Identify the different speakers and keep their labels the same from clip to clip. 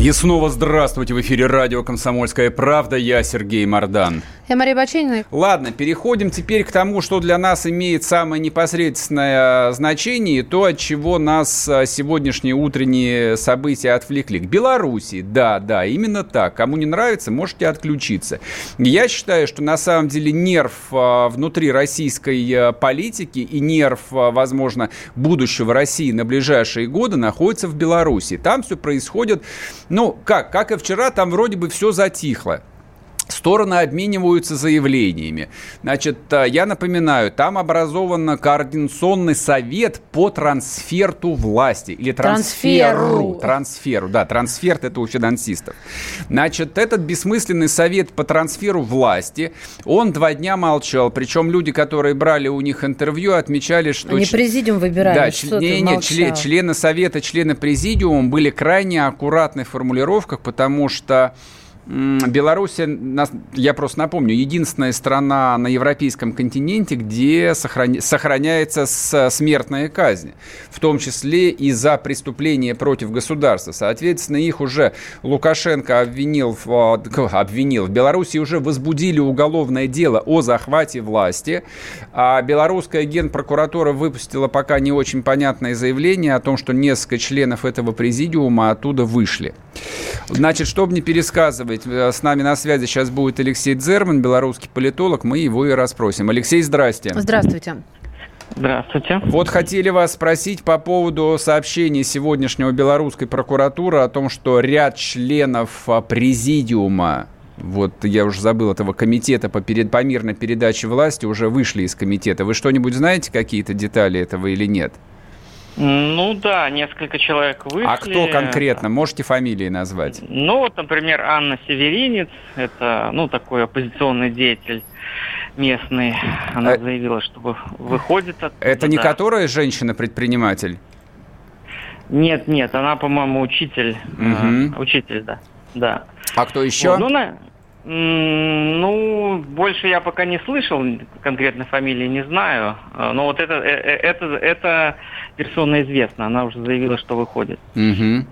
Speaker 1: И снова здравствуйте в эфире радио «Комсомольская правда». Я Сергей Мордан.
Speaker 2: Я Мария Баченина.
Speaker 1: Ладно, переходим теперь к тому, что для нас имеет самое непосредственное значение, то, от чего нас а, сегодняшние утренние события отвлекли. К Беларуси, да, да, именно так. Кому не нравится, можете отключиться. Я считаю, что на самом деле нерв а, внутри российской а, политики и нерв, возможно, будущего России на ближайшие годы находится в Беларуси. Там все происходит, ну, как, как и вчера, там вроде бы все затихло. Стороны обмениваются заявлениями. Значит, э, я напоминаю, там образован координационный совет по трансферту власти. Или трансферу. Трансферу, трансферу да, трансферт это у финансистов. Значит, этот бессмысленный совет по трансферу власти, он два дня молчал. Причем люди, которые брали у них интервью, отмечали, что...
Speaker 2: Они президиум выбирали,
Speaker 1: да, что не, не, член, члены совета, члены президиума были крайне аккуратны в формулировках, потому что Беларусь, я просто напомню, единственная страна на европейском континенте, где сохраняется смертная казнь, в том числе и за преступления против государства. Соответственно, их уже Лукашенко обвинил, обвинил. В Беларуси уже возбудили уголовное дело о захвате власти, а белорусская генпрокуратура выпустила пока не очень понятное заявление о том, что несколько членов этого президиума оттуда вышли. Значит, чтобы не пересказывать быть, э, с нами на связи сейчас будет Алексей Дзерман, белорусский политолог. Мы его и расспросим. Алексей, здрасте.
Speaker 2: Здравствуйте.
Speaker 3: Здравствуйте.
Speaker 1: Вот хотели вас спросить по поводу сообщения сегодняшнего белорусской прокуратуры о том, что ряд членов а, президиума вот я уже забыл этого комитета по, перед, по мирной передаче власти уже вышли из комитета. Вы что-нибудь знаете какие-то детали этого или нет?
Speaker 3: Ну да, несколько человек вышли.
Speaker 1: А кто конкретно? Можете фамилии назвать?
Speaker 3: Ну вот, например, Анна Северинец, это, ну, такой оппозиционный деятель местный. Она а... заявила, что выходит оттуда.
Speaker 1: Это не да. которая женщина-предприниматель?
Speaker 3: Нет, нет, она, по-моему, учитель. Угу. Э, учитель, да. да.
Speaker 1: А кто еще?
Speaker 3: Вот, ну, на... Ну, больше я пока не слышал, конкретно фамилии не знаю. Э, но вот это, э, это, это персона известна, она уже заявила, что выходит.
Speaker 1: Угу.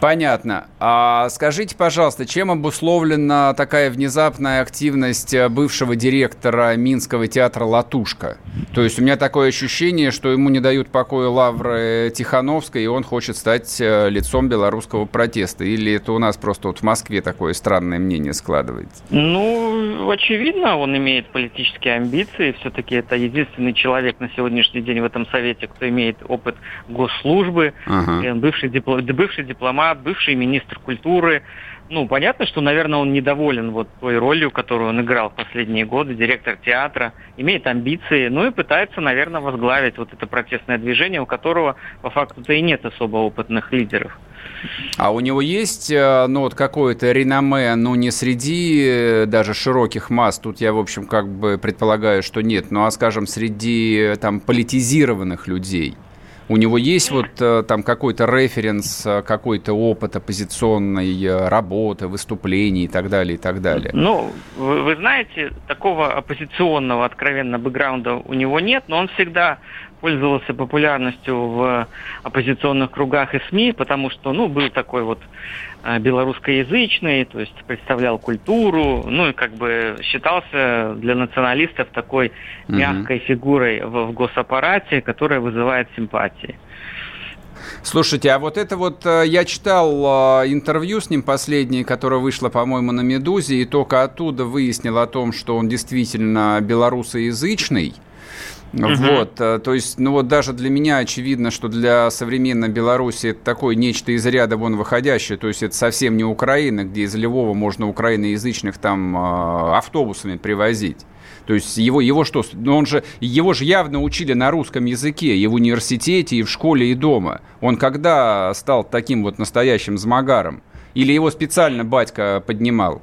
Speaker 1: Понятно. А скажите, пожалуйста, чем обусловлена такая внезапная активность э, бывшего директора Минского театра «Латушка»? То есть у меня такое ощущение, что ему не дают покоя Лавры Тихановской, и он хочет стать э, лицом белорусского протеста. Или это у нас просто вот в Москве такое странное мнение складывается?
Speaker 3: Ну, очевидно, он имеет политические амбиции. Все-таки это единственный человек на сегодняшний день в этом совете, кто имеет опыт госслужбы, ага. бывший, дипло, бывший дипломат дипломат, бывший министр культуры. Ну, понятно, что, наверное, он недоволен вот той ролью, которую он играл в последние годы, директор театра, имеет амбиции, ну и пытается, наверное, возглавить вот это протестное движение, у которого по факту-то и нет особо опытных лидеров.
Speaker 1: А у него есть, э, ну, вот какое-то реноме, ну, не среди э, даже широких масс, тут я, в общем, как бы предполагаю, что нет, ну, а, скажем, среди, э, там, политизированных людей – у него есть вот э, там какой-то референс, э, какой-то опыт оппозиционной э, работы, выступлений и так далее, и так далее?
Speaker 3: Ну, вы, вы знаете, такого оппозиционного, откровенно, бэкграунда у него нет, но он всегда пользовался популярностью в оппозиционных кругах и СМИ, потому что, ну, был такой вот белорусскоязычный, то есть представлял культуру, ну и как бы считался для националистов такой угу. мягкой фигурой в, в госаппарате, которая вызывает симпатии.
Speaker 1: Слушайте, а вот это вот э, я читал э, интервью с ним последнее, которое вышло, по-моему, на Медузе, и только оттуда выяснил о том, что он действительно белорусоязычный. Угу. Вот, э, то есть, ну вот даже для меня очевидно, что для современной Беларуси это такое нечто из ряда вон выходящее, то есть это совсем не Украина, где из Львова можно украиноязычных там э, автобусами привозить. То есть его, его что, ну он же, его же явно учили на русском языке и в университете, и в школе, и дома. Он когда стал таким вот настоящим змагаром? Или его специально батька поднимал?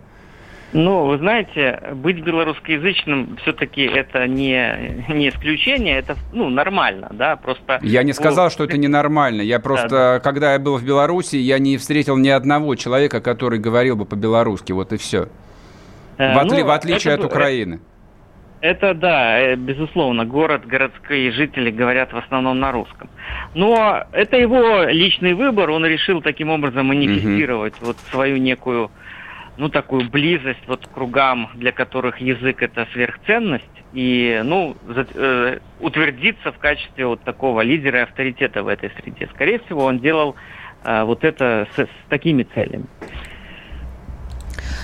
Speaker 3: Ну, вы знаете, быть белорусскоязычным все-таки это не, не исключение, это ну, нормально, да, просто...
Speaker 1: Я не сказал, что это ненормально. Я просто, да, да. когда я был в Беларуси, я не встретил ни одного человека, который говорил бы по-белорусски, вот и все. Э, в, отли... ну, в отличие это, от Украины.
Speaker 3: Это да, э, безусловно, город, городские жители говорят в основном на русском. Но это его личный выбор, он решил таким образом манифестировать угу. вот свою некую ну, такую близость вот к кругам, для которых язык это сверхценность, и, ну, за, э, утвердиться в качестве вот такого лидера и авторитета в этой среде. Скорее всего, он делал э, вот это с, с такими целями.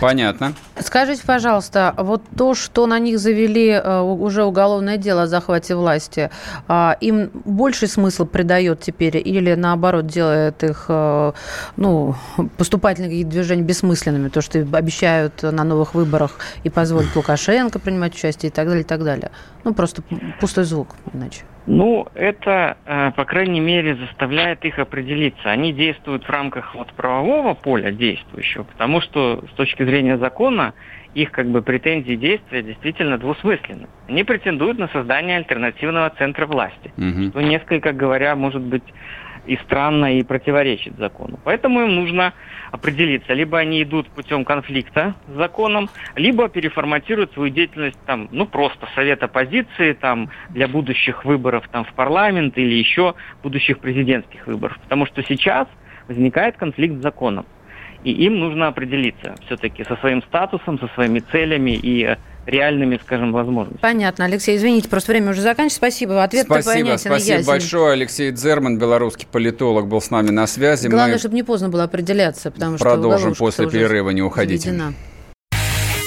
Speaker 1: Понятно.
Speaker 2: Скажите, пожалуйста, вот то, что на них завели э, уже уголовное дело о захвате власти, а, им больший смысл придает теперь или наоборот делает их э, ну, поступательные движения бессмысленными, то, что обещают на новых выборах и позволят Лукашенко принимать участие и так далее, и так далее. Ну, просто пустой звук, иначе.
Speaker 3: Ну, это, э, по крайней мере, заставляет их определиться. Они действуют в рамках вот правового поля действующего, потому что с точки зрения закона их как бы претензии действия действительно двусмысленны. Они претендуют на создание альтернативного центра власти, угу. что несколько говоря может быть и странно, и противоречит закону. Поэтому им нужно определиться. Либо они идут путем конфликта с законом, либо переформатируют свою деятельность там, ну, просто совет оппозиции там, для будущих выборов там, в парламент или еще будущих президентских выборов. Потому что сейчас возникает конфликт с законом. И им нужно определиться все-таки со своим статусом, со своими целями и реальными, скажем, возможностями.
Speaker 2: Понятно. Алексей, извините, просто время уже заканчивается. Спасибо. Ответ
Speaker 1: спасибо, понятен Спасибо ясен. большое. Алексей Дзерман, белорусский политолог, был с нами на связи.
Speaker 2: Главное, Мы чтобы не поздно было определяться, потому
Speaker 1: что Продолжим после перерыва, не уходите. Заведена.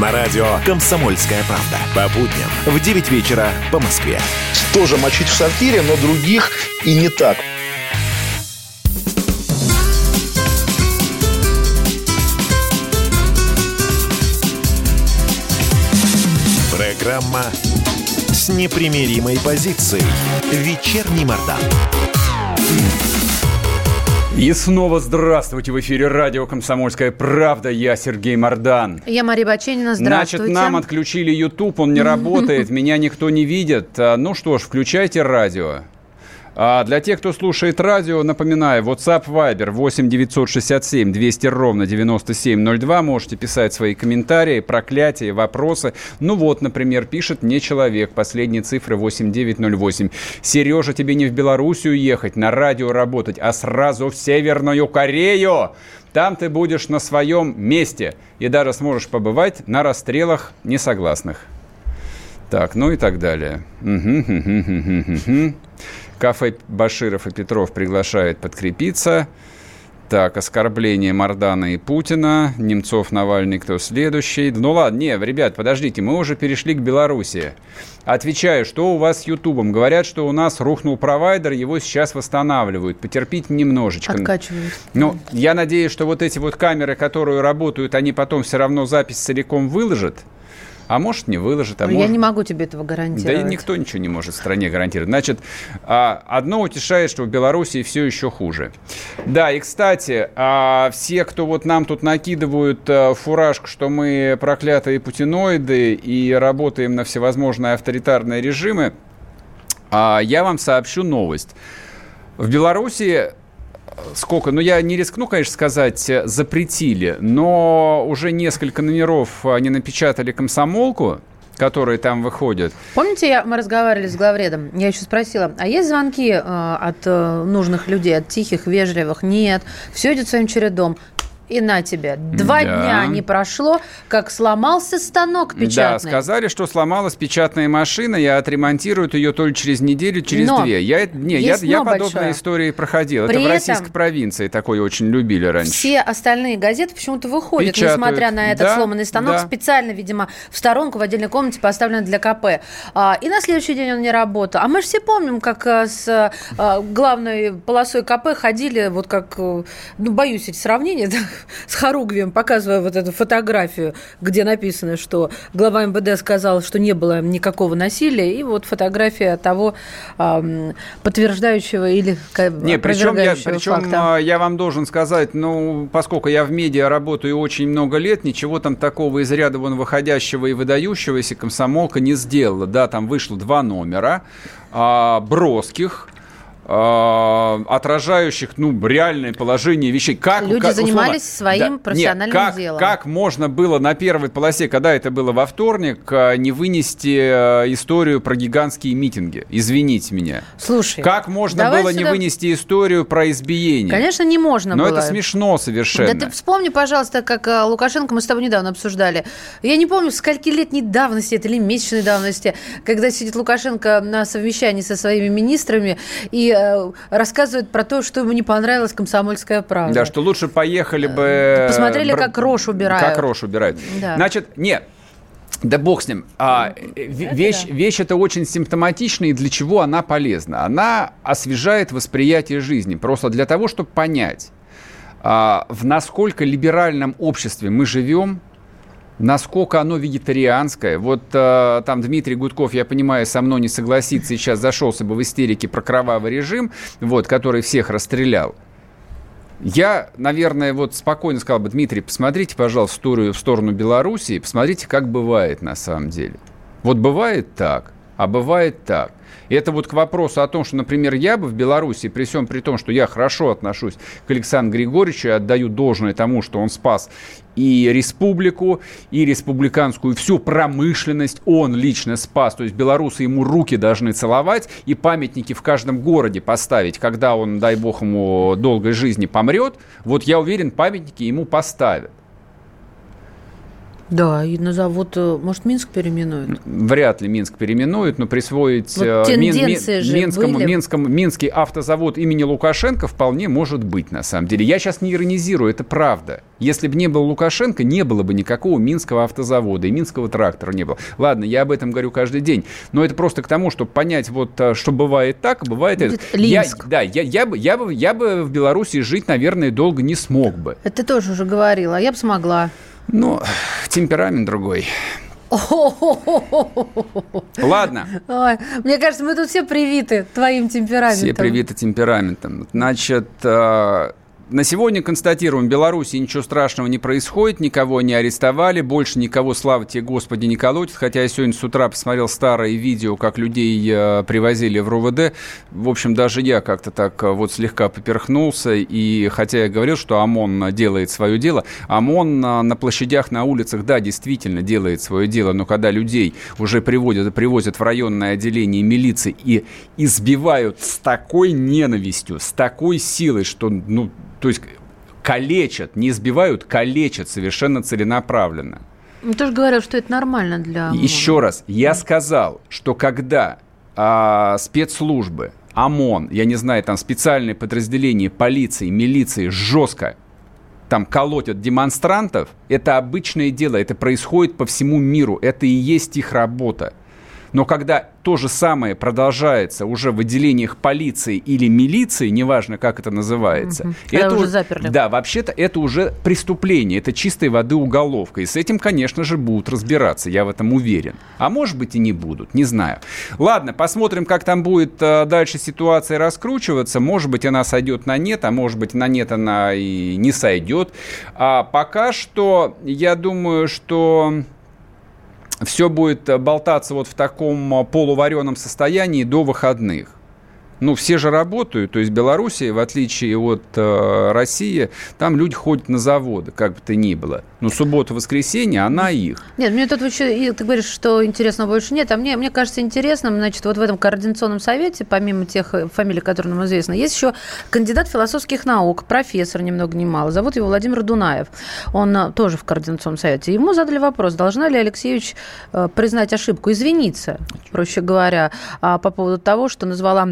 Speaker 4: На радио «Комсомольская правда». По будням в 9 вечера по Москве.
Speaker 5: Тоже мочить в сортире, но других и не так.
Speaker 4: Программа с непримиримой позицией. Вечерний Мордан.
Speaker 1: И снова здравствуйте. В эфире радио «Комсомольская правда». Я Сергей Мордан.
Speaker 2: Я Мария Баченина. Здравствуйте.
Speaker 1: Значит, нам отключили YouTube, он не работает, меня никто не видит. А, ну что ж, включайте радио. А для тех, кто слушает радио, напоминаю, WhatsApp Viber 8 967 200 ровно 9702. Можете писать свои комментарии, проклятия, вопросы. Ну вот, например, пишет мне человек, последние цифры 8908. Сережа, тебе не в Белоруссию ехать, на радио работать, а сразу в Северную Корею. Там ты будешь на своем месте и даже сможешь побывать на расстрелах несогласных. Так, ну и так далее. Кафе Баширов и Петров приглашает подкрепиться. Так, оскорбление Мардана и Путина. Немцов, Навальный, кто следующий? Ну ладно, не, ребят, подождите, мы уже перешли к Беларуси. Отвечаю, что у вас с Ютубом? Говорят, что у нас рухнул провайдер, его сейчас восстанавливают. Потерпите немножечко.
Speaker 2: Откачивают.
Speaker 1: Ну, я надеюсь, что вот эти вот камеры, которые работают, они потом все равно запись целиком выложат. А может, не выложит. А
Speaker 2: Ой,
Speaker 1: может...
Speaker 2: Я не могу тебе этого гарантировать.
Speaker 1: Да и никто ничего не может в стране гарантировать. Значит, а, одно утешает, что в Беларуси все еще хуже. Да, и, кстати, а, все, кто вот нам тут накидывают э, фуражку, что мы проклятые путиноиды и работаем на всевозможные авторитарные режимы, а, я вам сообщу новость. В Беларуси сколько, ну я не рискну, конечно, сказать, э, запретили, но уже несколько номеров они напечатали комсомолку, которые там выходят.
Speaker 2: Помните, я, мы разговаривали с главредом, я еще спросила, а есть звонки э, от э, нужных людей, от тихих, вежливых? Нет, все идет своим чередом. И на тебе. Два да. дня не прошло, как сломался станок печатный.
Speaker 1: Да, сказали, что сломалась печатная машина, и отремонтируют ее только через неделю, через но две. Я, не, я, я подобные истории проходил. При Это в российской провинции такое очень любили раньше.
Speaker 2: Все остальные газеты почему-то выходят, Печатают. несмотря на этот да, сломанный станок, да. специально, видимо, в сторонку, в отдельной комнате поставлен для КП. А, и на следующий день он не работал. А мы же все помним, как а, с а, главной полосой КП ходили, вот как, ну, боюсь эти сравнения, да, с Харугвием, показывая вот эту фотографию, где написано, что глава МВД сказал, что не было никакого насилия, и вот фотография того э, подтверждающего или
Speaker 1: не, причем я, причем факта. А, я вам должен сказать, ну, поскольку я в медиа работаю очень много лет, ничего там такого из ряда вон выходящего и выдающегося комсомолка не сделала. Да, там вышло два номера, а, броских, отражающих ну, реальное положение вещей.
Speaker 2: Как, Люди как, занимались условно, своим да, профессиональным
Speaker 1: нет, как,
Speaker 2: делом.
Speaker 1: Как можно было на первой полосе, когда это было во вторник, а, не вынести а, историю про гигантские митинги? Извините меня.
Speaker 2: Слушай,
Speaker 1: как можно было сюда... не вынести историю про избиение?
Speaker 2: Конечно, не можно
Speaker 1: Но
Speaker 2: было.
Speaker 1: это смешно совершенно.
Speaker 2: Да ты вспомни, пожалуйста, как Лукашенко, мы с тобой недавно обсуждали. Я не помню, скольки летней давности это или месячной давности, когда сидит Лукашенко на совещании со своими министрами и Э, рассказывает про то, что ему не понравилась комсомольская правда.
Speaker 1: Да, что лучше поехали бы... Э,
Speaker 2: посмотрели, как рожь убирают.
Speaker 1: Как рожь убирают. Да. Значит, нет, да бог с ним. А, э, вещь, да. вещь это очень симптоматичная, и для чего она полезна? Она освежает восприятие жизни, просто для того, чтобы понять, а, в насколько либеральном обществе мы живем, насколько оно вегетарианское. Вот э, там Дмитрий Гудков, я понимаю, со мной не согласится, сейчас зашелся бы в истерике про кровавый режим, вот, который всех расстрелял. Я, наверное, вот спокойно сказал бы, Дмитрий, посмотрите, пожалуйста, в сторону, в сторону Белоруссии, посмотрите, как бывает на самом деле. Вот бывает так, а бывает так. И это вот к вопросу о том, что, например, я бы в Беларуси, при всем при том, что я хорошо отношусь к Александру Григорьевичу отдаю должное тому, что он спас и республику, и республиканскую всю промышленность он лично спас. То есть белорусы ему руки должны целовать и памятники в каждом городе поставить, когда он, дай бог ему, долгой жизни помрет. Вот я уверен, памятники ему поставят.
Speaker 2: Да, и на завод, э, может, Минск переименуют?
Speaker 1: Вряд ли Минск переименуют, но присвоить вот
Speaker 2: э, Мин, Мин, Минскому,
Speaker 1: были. Минскому, Минский автозавод имени Лукашенко вполне может быть, на самом деле. Я сейчас не иронизирую, это правда. Если бы не был Лукашенко, не было бы никакого Минского автозавода и Минского трактора не было. Ладно, я об этом говорю каждый день, но это просто к тому, чтобы понять, вот, э, что бывает так, бывает Будет это.
Speaker 2: Линск.
Speaker 1: Я, да, я, я, бы, я, бы, я бы в Беларуси жить, наверное, долго не смог бы.
Speaker 2: Это ты тоже уже говорила, а я бы смогла.
Speaker 1: Ну, темперамент другой. Ладно.
Speaker 2: Ой, мне кажется, мы тут все привиты твоим темпераментом.
Speaker 1: Все привиты темпераментом. Значит, э, на сегодня констатируем, в Беларуси ничего страшного не происходит, никого не арестовали, больше никого, слава тебе, Господи, не колотит. Хотя я сегодня с утра посмотрел старое видео, как людей э, привозили в РУВД. В общем, даже я как-то так э, вот слегка поперхнулся. И хотя я говорил, что ОМОН делает свое дело, ОМОН э, на площадях, на улицах, да, действительно делает свое дело. Но когда людей уже приводят, привозят в районное отделение милиции и избивают с такой ненавистью, с такой силой, что, ну, то есть калечат, не избивают, калечат совершенно целенаправленно.
Speaker 2: Ну, ты же говорил, что это нормально для...
Speaker 1: Еще раз, я сказал, что когда а, спецслужбы, ОМОН, я не знаю, там специальные подразделения полиции, милиции жестко там колотят демонстрантов, это обычное дело, это происходит по всему миру, это и есть их работа. Но когда то же самое продолжается уже в отделениях полиции или милиции, неважно, как это называется. Угу. Это
Speaker 2: уже заперли.
Speaker 1: Да, вообще-то это уже преступление, это чистой воды уголовка. И с этим, конечно же, будут разбираться, я в этом уверен. А может быть и не будут, не знаю. Ладно, посмотрим, как там будет э, дальше ситуация раскручиваться. Может быть, она сойдет на нет, а может быть, на нет она и не сойдет. А пока что, я думаю, что все будет э, болтаться вот в таком э, полувареном состоянии до выходных. Ну, все же работают. То есть Белоруссия, в отличие от э, России, там люди ходят на заводы, как бы то ни было. Но суббота, воскресенье, она их.
Speaker 2: Нет, мне тут еще, ты говоришь, что интересного больше нет, а мне, мне кажется интересным, значит, вот в этом координационном совете, помимо тех э, фамилий, которые нам известны, есть еще кандидат философских наук, профессор, ни много ни мало. Зовут его Владимир Дунаев. Он э, тоже в координационном совете. Ему задали вопрос, должна ли Алексеевич э, признать ошибку, извиниться, проще говоря, а, по поводу того, что назвала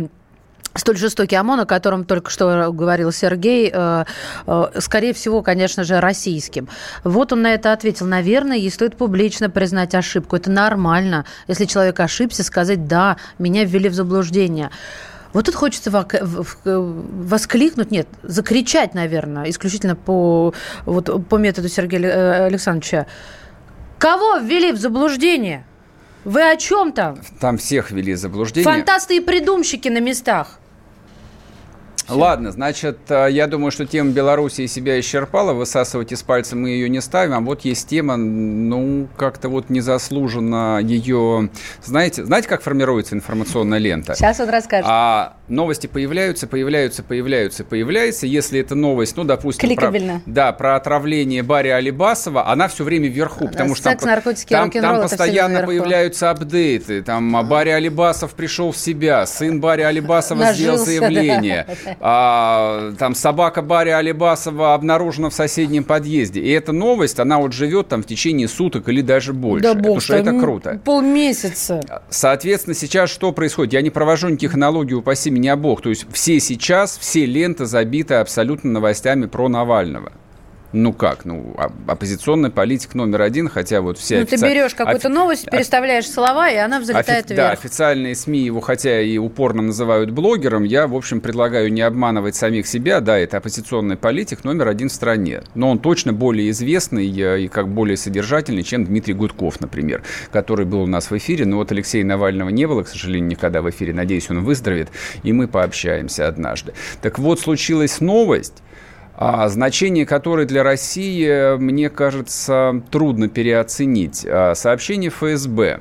Speaker 2: столь жестокий ОМОН, о котором только что говорил Сергей, э, э, скорее всего, конечно же, российским. Вот он на это ответил. Наверное, ей стоит публично признать ошибку. Это нормально. Если человек ошибся, сказать «да, меня ввели в заблуждение». Вот тут хочется воскликнуть, нет, закричать, наверное, исключительно по, вот, по методу Сергея э, Александровича. Кого ввели в заблуждение? Вы о чем там?
Speaker 1: Там всех ввели в заблуждение.
Speaker 2: Фантасты и придумщики на местах.
Speaker 1: Ладно, значит, э, я думаю, что тема Беларуси себя исчерпала. Высасывать из пальца мы ее не ставим. А вот есть тема, ну, как-то вот незаслуженно ее... Знаете, знаете, как формируется информационная лента?
Speaker 2: Сейчас вот расскажешь.
Speaker 1: А новости появляются, появляются, появляются, появляются. Если это новость, ну, допустим...
Speaker 2: Кликабельно.
Speaker 1: Про, да, про отравление Барри Алибасова, она все время вверху, потому что
Speaker 2: Секс,
Speaker 1: там,
Speaker 2: наркотики,
Speaker 1: там, там постоянно появляются апдейты. Там а Барри Алибасов пришел в себя, сын Барри Алибасова Нажился, сделал заявление. Да а, там собака Барри Алибасова обнаружена в соседнем подъезде. И эта новость, она вот живет там в течение суток или даже больше. Да
Speaker 2: бог,
Speaker 1: что это круто.
Speaker 2: Полмесяца.
Speaker 1: Соответственно, сейчас что происходит? Я не провожу никаких аналогий, упаси меня Бог. То есть все сейчас, все ленты забиты абсолютно новостями про Навального ну как, ну, оппозиционный политик номер один, хотя вот все...
Speaker 2: Ну, офици... ты берешь какую-то офи... новость, переставляешь слова, и она взлетает Офи... вверх.
Speaker 1: Да, официальные СМИ его, хотя и упорно называют блогером, я, в общем, предлагаю не обманывать самих себя, да, это оппозиционный политик номер один в стране, но он точно более известный и как более содержательный, чем Дмитрий Гудков, например, который был у нас в эфире, но вот Алексея Навального не было, к сожалению, никогда в эфире, надеюсь, он выздоровеет, и мы пообщаемся однажды. Так вот, случилась новость, а, значение которой для России, мне кажется, трудно переоценить. А, сообщение ФСБ.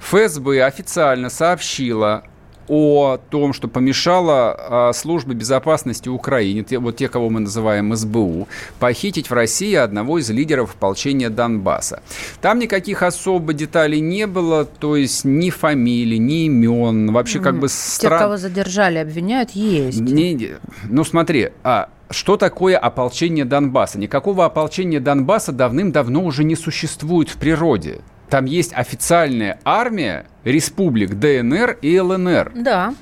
Speaker 1: ФСБ официально сообщила о том, что помешало службе безопасности Украины, вот те, кого мы называем СБУ, похитить в России одного из лидеров ополчения Донбасса. Там никаких особо деталей не было, то есть ни фамилий, ни имен, вообще как бы
Speaker 2: стран... Те, кого задержали, обвиняют, есть.
Speaker 1: Не, ну смотри, а что такое ополчение Донбасса? Никакого ополчения Донбасса давным-давно уже не существует в природе. Там есть официальная армия республик ДНР и ЛНР.
Speaker 2: Да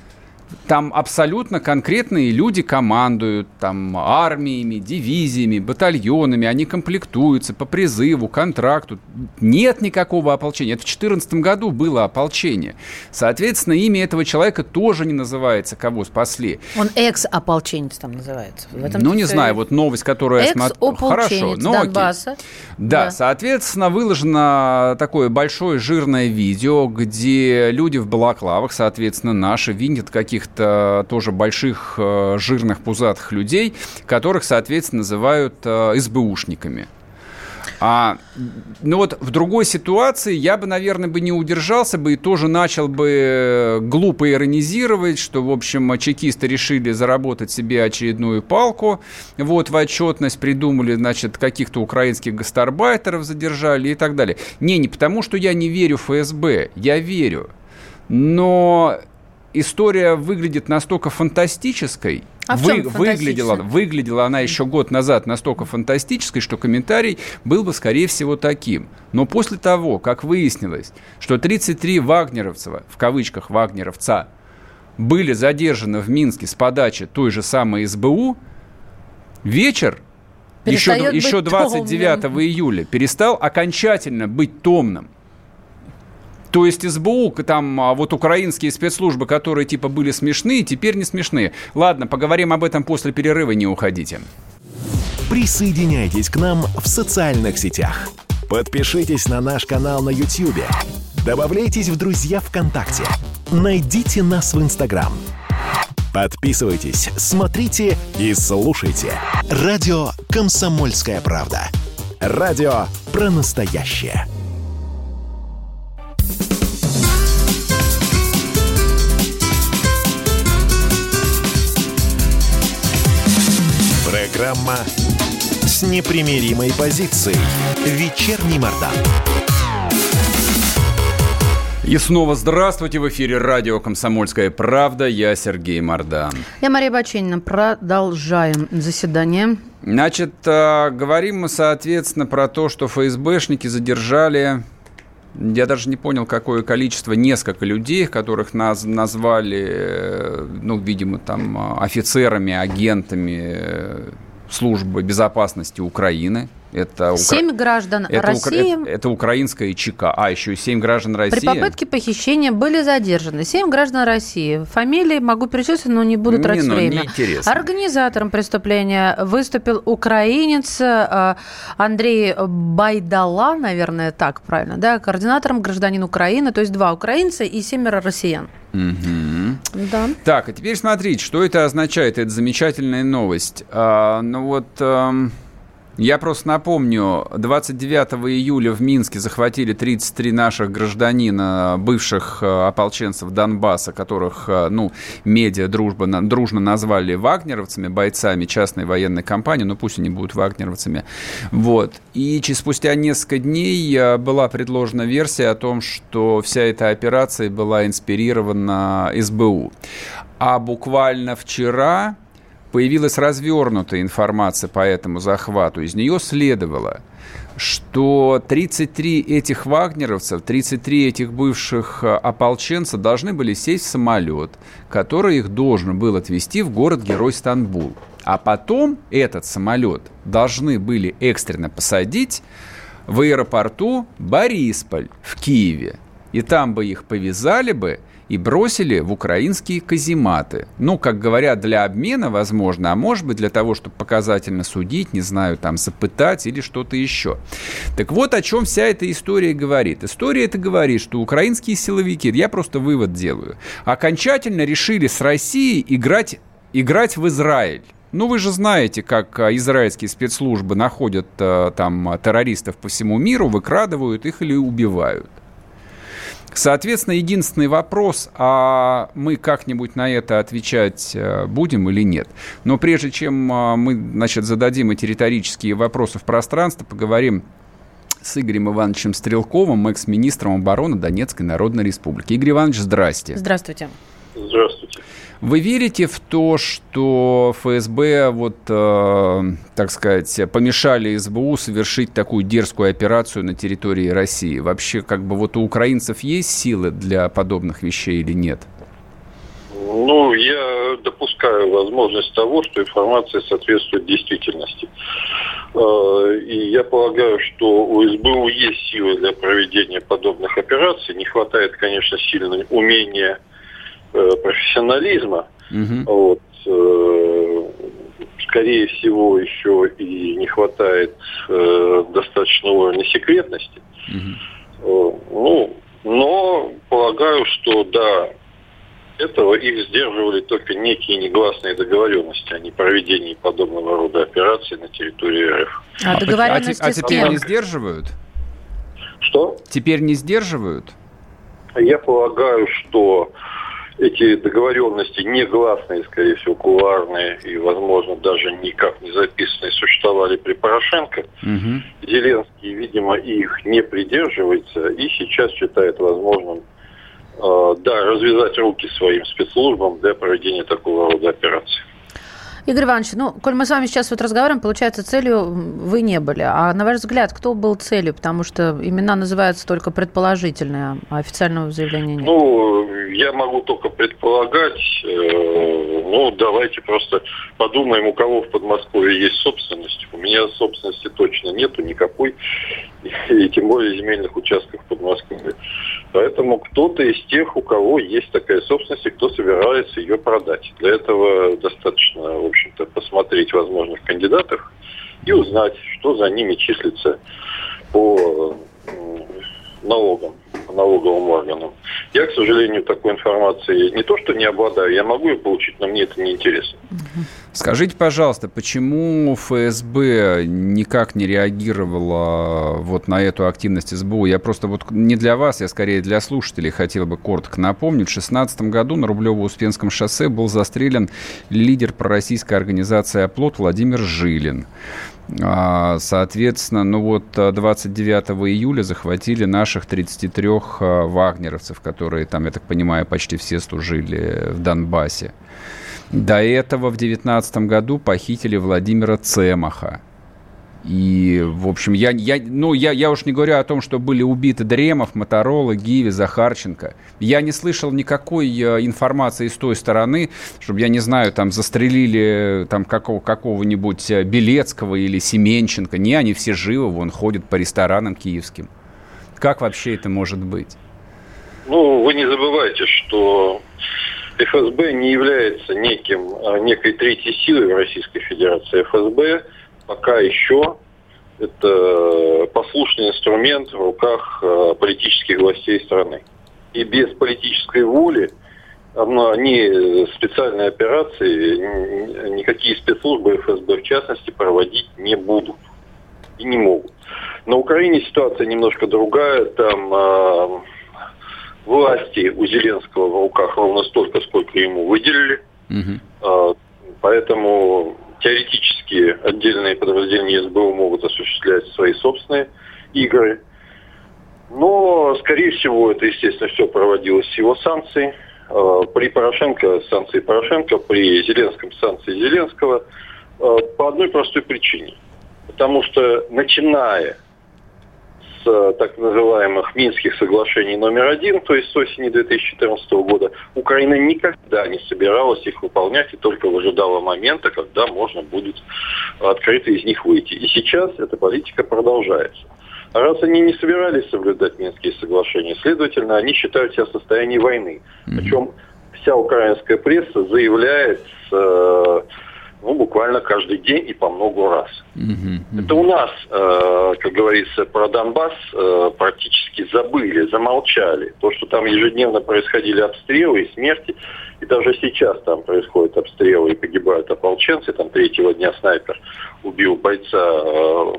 Speaker 1: там абсолютно конкретные люди командуют, там, армиями, дивизиями, батальонами, они комплектуются по призыву, контракту. Нет никакого ополчения. Это в 2014 году было ополчение. Соответственно, имя этого человека тоже не называется, кого спасли.
Speaker 2: Он экс-ополченец там называется.
Speaker 1: В этом ну, не знаю, вот новость, которую я смотрю.
Speaker 2: Хорошо, ну Донбасса.
Speaker 1: Да, да, соответственно, выложено такое большое жирное видео, где люди в балаклавах, соответственно, наши, видят каких каких-то тоже больших э, жирных пузатых людей, которых, соответственно, называют э, СБУшниками. А, ну вот в другой ситуации я бы, наверное, бы не удержался бы и тоже начал бы глупо иронизировать, что, в общем, чекисты решили заработать себе очередную палку, вот в отчетность придумали, значит, каких-то украинских гастарбайтеров задержали и так далее. Не, не потому, что я не верю в ФСБ, я верю. Но история выглядит настолько фантастической,
Speaker 2: а
Speaker 1: Вы, выглядела, выглядела она еще год назад настолько фантастической, что комментарий был бы, скорее всего, таким. Но после того, как выяснилось, что 33 вагнеровцева, в кавычках вагнеровца, были задержаны в Минске с подачи той же самой СБУ, вечер еще, еще 29 томным. июля перестал окончательно быть томным. То есть СБУ, там а, вот украинские спецслужбы, которые типа были смешные, теперь не смешные. Ладно, поговорим об этом после перерыва, не уходите.
Speaker 4: Присоединяйтесь к нам в социальных сетях. Подпишитесь на наш канал на YouTube. Добавляйтесь в друзья ВКонтакте. Найдите нас в Инстаграм. Подписывайтесь, смотрите и слушайте. Радио «Комсомольская правда». Радио про настоящее. Программа с непримиримой позицией. Вечерний Мордан.
Speaker 1: И снова здравствуйте. В эфире радио «Комсомольская правда». Я Сергей Мордан.
Speaker 2: Я Мария Баченина. Продолжаем заседание.
Speaker 1: Значит, э, говорим мы, соответственно, про то, что ФСБшники задержали я даже не понял, какое количество, несколько людей, которых наз, назвали, э, ну, видимо, там, офицерами, агентами э, службы безопасности Украины.
Speaker 2: Это Семь укра... граждан это России.
Speaker 1: Укра... Это, это украинская ЧК. А, еще семь граждан России.
Speaker 2: При попытке похищения были задержаны семь граждан России. Фамилии могу перечислить, но не буду тратить не, ну, время.
Speaker 1: Неинтересно.
Speaker 2: Организатором преступления выступил украинец э, Андрей Байдала, наверное, так правильно, да, координатором гражданин Украины, то есть два украинца и семеро россиян.
Speaker 1: Угу. Да. Так, а теперь смотрите, что это означает, это замечательная новость. А, ну вот... А... Я просто напомню, 29 июля в Минске захватили 33 наших гражданина, бывших э, ополченцев Донбасса, которых, э, ну, медиа дружба, дружно назвали вагнеровцами, бойцами частной военной компании, ну, пусть они будут вагнеровцами. Вот. И спустя несколько дней э, была предложена версия о том, что вся эта операция была инспирирована СБУ. А буквально вчера появилась развернутая информация по этому захвату. Из нее следовало, что 33 этих вагнеровцев, 33 этих бывших э, ополченцев должны были сесть в самолет, который их должен был отвезти в город-герой Стамбул. А потом этот самолет должны были экстренно посадить в аэропорту Борисполь в Киеве. И там бы их повязали бы и бросили в украинские казематы. Ну, как говорят, для обмена, возможно, а может быть для того, чтобы показательно судить, не знаю, там, запытать или что-то еще. Так вот, о чем вся эта история говорит. История это говорит, что украинские силовики, я просто вывод делаю, окончательно решили с Россией играть, играть в Израиль. Ну, вы же знаете, как а, израильские спецслужбы находят а, там террористов по всему миру, выкрадывают их или убивают. Соответственно, единственный вопрос, а мы как-нибудь на это отвечать э, будем или нет. Но прежде чем э, мы значит, зададим эти риторические вопросы в пространство, поговорим с Игорем Ивановичем Стрелковым, экс-министром обороны Донецкой Народной Республики. Игорь Иванович, здрасте.
Speaker 2: Здравствуйте.
Speaker 5: Здравствуйте.
Speaker 1: Вы верите в то, что ФСБ, вот, э, так сказать, помешали СБУ совершить такую дерзкую операцию на территории России? Вообще, как бы вот у украинцев есть силы для подобных вещей или нет?
Speaker 5: Ну, я допускаю возможность того, что информация соответствует действительности. Э, и я полагаю, что у СБУ есть силы для проведения подобных операций. Не хватает, конечно, сильно умения профессионализма. Угу. Вот, э, скорее всего, еще и не хватает э, достаточного уровня секретности. Угу. Ну, но полагаю, что да, этого их сдерживали только некие негласные договоренности о непроведении подобного рода операций на территории РФ.
Speaker 2: А, а договоренности
Speaker 1: а, а теперь не сдерживают?
Speaker 5: Что?
Speaker 1: Теперь не сдерживают?
Speaker 5: Я полагаю, что эти договоренности негласные, скорее всего, кулуарные и, возможно, даже никак не записанные существовали при Порошенко. Угу. Зеленский, видимо, их не придерживается и сейчас считает возможным э, да, развязать руки своим спецслужбам для проведения такого рода операций.
Speaker 2: Игорь Иванович, ну, коль мы с вами сейчас вот разговариваем, получается, целью вы не были. А на ваш взгляд, кто был целью? Потому что имена называются только предположительные, а официального заявления нет.
Speaker 5: Ну, я могу только предполагать. Э, ну, давайте просто подумаем, у кого в Подмосковье есть собственность. У меня собственности точно нету никакой, и тем более земельных участков в Подмосковье. Поэтому кто-то из тех, у кого есть такая собственность, и кто собирается ее продать. Для этого достаточно, в общем-то, посмотреть возможных кандидатов и узнать, что за ними числится по налогам, по налоговому органам. Я, к сожалению, такой информации не то что не обладаю, я могу ее получить, но мне это не интересно.
Speaker 1: Скажите, пожалуйста, почему ФСБ никак не реагировала вот на эту активность СБУ? Я просто вот не для вас, я скорее для слушателей хотел бы коротко напомнить. В 2016 году на Рублево-Успенском шоссе был застрелен лидер пророссийской организации «Оплот» Владимир Жилин. А, соответственно, ну вот 29 июля захватили наших 33 а, вагнеровцев, которые там, я так понимаю, почти все служили в Донбассе. До этого в 2019 году похитили Владимира Цемаха. И, в общем, я, я, ну, я, я уж не говорю о том, что были убиты Дремов, Моторола, Гиви, Захарченко. Я не слышал никакой э, информации с той стороны, чтобы, я не знаю, там застрелили там какого, какого-нибудь э, Белецкого или Семенченко. Не, они все живы, вон ходят по ресторанам киевским. Как вообще это может быть?
Speaker 5: Ну, вы не забывайте, что ФСБ не является неким, некой третьей силой в Российской Федерации. ФСБ пока еще это послушный инструмент в руках а, политических властей страны. И без политической воли они специальные операции, никакие спецслужбы ФСБ в частности проводить не будут и не могут. На Украине ситуация немножко другая. Там а, власти у Зеленского в руках ровно столько, сколько ему выделили. Угу. Поэтому теоретически отдельные подразделения СБУ могут осуществлять свои собственные игры. Но, скорее всего, это, естественно, все проводилось с его санкций. А, при Порошенко санкции Порошенко, при Зеленском санкции Зеленского. А, по одной простой причине. Потому что, начиная с э, так называемых Минских соглашений номер один, то есть с осени 2014 года, Украина никогда не собиралась их выполнять и только выжидала момента, когда можно будет открыто из них выйти. И сейчас эта политика продолжается. А раз они не собирались соблюдать Минские соглашения, следовательно, они считают себя в состоянии войны. Причем вся украинская пресса заявляет э, ну, буквально каждый день и по много раз. Uh-huh, Это у нас, э, как говорится, про Донбасс э, практически забыли, замолчали. То, что там ежедневно происходили обстрелы и смерти, и даже сейчас там происходят обстрелы и погибают ополченцы. Там третьего дня снайпер убил бойца э,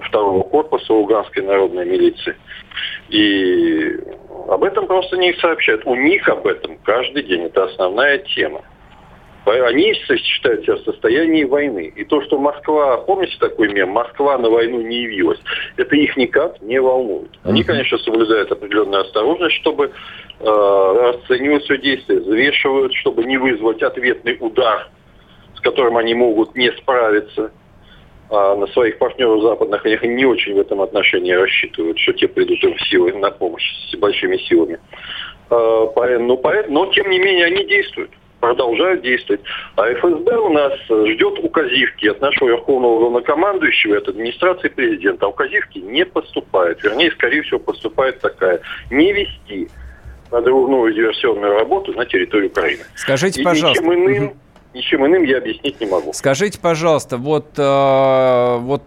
Speaker 5: второго корпуса Луганской народной милиции. И об этом просто не сообщают. У них об этом каждый день. Это основная тема. Они считают себя в состоянии войны. И то, что Москва, помните такой мем, Москва на войну не явилась, это их никак не волнует. Они, конечно, соблюдают определенную осторожность, чтобы э, расценивать все действия, взвешивают, чтобы не вызвать ответный удар, с которым они могут не справиться. А на своих партнеров западных они не очень в этом отношении рассчитывают, что те придут им силы на помощь с большими силами. Э, но, но, тем не менее, они действуют продолжают действовать. А ФСБ у нас ждет указивки от нашего верховного главнокомандующего, от администрации президента. А указивки не поступают. Вернее, скорее всего, поступает такая. Не вести надрывную диверсионную работу на территории Украины.
Speaker 1: Скажите, И пожалуйста.
Speaker 5: Ничем иным, ничем иным я объяснить не могу.
Speaker 1: Скажите, пожалуйста, вот, э, вот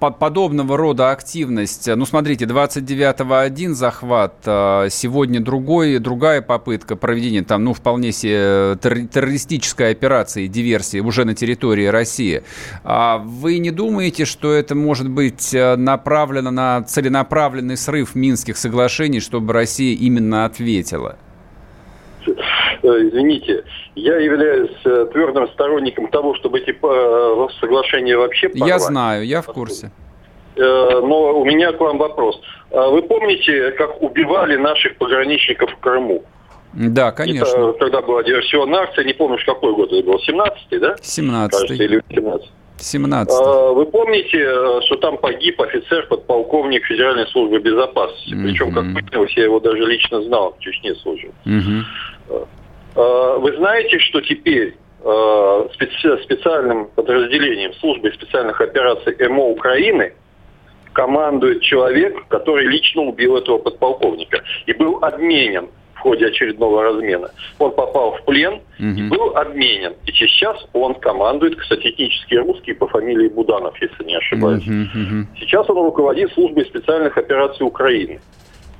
Speaker 1: подобного рода активность, ну, смотрите, 29-го один захват, а сегодня другой, другая попытка проведения там, ну, вполне себе террористической операции, диверсии уже на территории России. А вы не думаете, что это может быть э, направлено на целенаправленный срыв Минских соглашений, чтобы Россия именно ответила?
Speaker 5: Э, извините, я являюсь э, твердым сторонником того, чтобы эти э, соглашения вообще
Speaker 1: порвать. Я знаю, я в курсе.
Speaker 5: Но у меня к вам вопрос. А вы помните, как убивали наших пограничников в Крыму?
Speaker 1: Да, конечно.
Speaker 5: Это, когда была диверсионная акция, не помню, какой год это был, 17-й, да?
Speaker 1: 17-й.
Speaker 5: или 17
Speaker 1: 17
Speaker 5: а, Вы помните, что там погиб офицер, подполковник Федеральной службы безопасности? Mm-hmm. Причем, как выяснилось, я его даже лично знал, в Чечне служил. Mm-hmm. Э, вы знаете, что теперь э, специальным подразделением службы специальных операций МО Украины командует человек, который лично убил этого подполковника и был обменен в ходе очередного размена. Он попал в плен угу. и был обменен. И сейчас он командует, кстати, этнический русский по фамилии Буданов, если не ошибаюсь. Угу, угу. Сейчас он руководит службой специальных операций Украины.